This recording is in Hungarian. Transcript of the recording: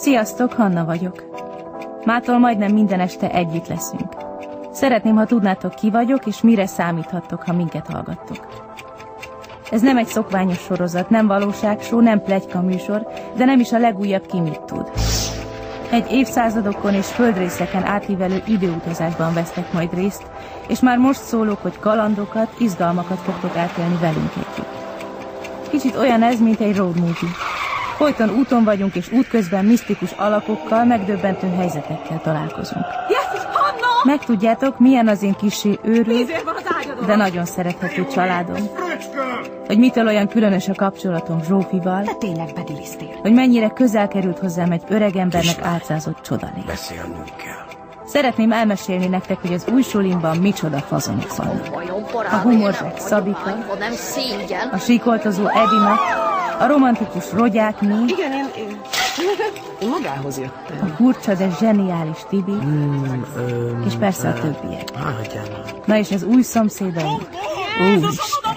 Sziasztok, Hanna vagyok. Mától majdnem minden este együtt leszünk. Szeretném, ha tudnátok ki vagyok, és mire számíthattok, ha minket hallgattok. Ez nem egy szokványos sorozat, nem valóságsó, nem plegyka műsor, de nem is a legújabb ki mit tud. Egy évszázadokon és földrészeken átívelő időutazásban vesztek majd részt, és már most szólok, hogy kalandokat, izgalmakat fogtok átélni velünk együtt. Kicsit olyan ez, mint egy road movie. Folyton úton vagyunk, és útközben misztikus alakokkal, megdöbbentő helyzetekkel találkozunk. Yes, Hanna! Megtudjátok, milyen az én kisé őrült, de nagyon szerethető családom. Hogy mitől olyan különös a kapcsolatom Zsófival. Te tényleg bedilisztél. Hogy mennyire közel került hozzám egy öregembernek álcázott csodalék. Beszélnünk kell. Szeretném elmesélni nektek, hogy az új sulimban micsoda fazonok vannak. A humorzsák Szabika, a síkoltozó Edina, a romantikus rogyák mi, Igen, én, én, én magához jöttem. a furcsa, de zseniális Tibi, ö, és persze a többiek. Hagyjál. Na és az új szomszédaink. Úristen!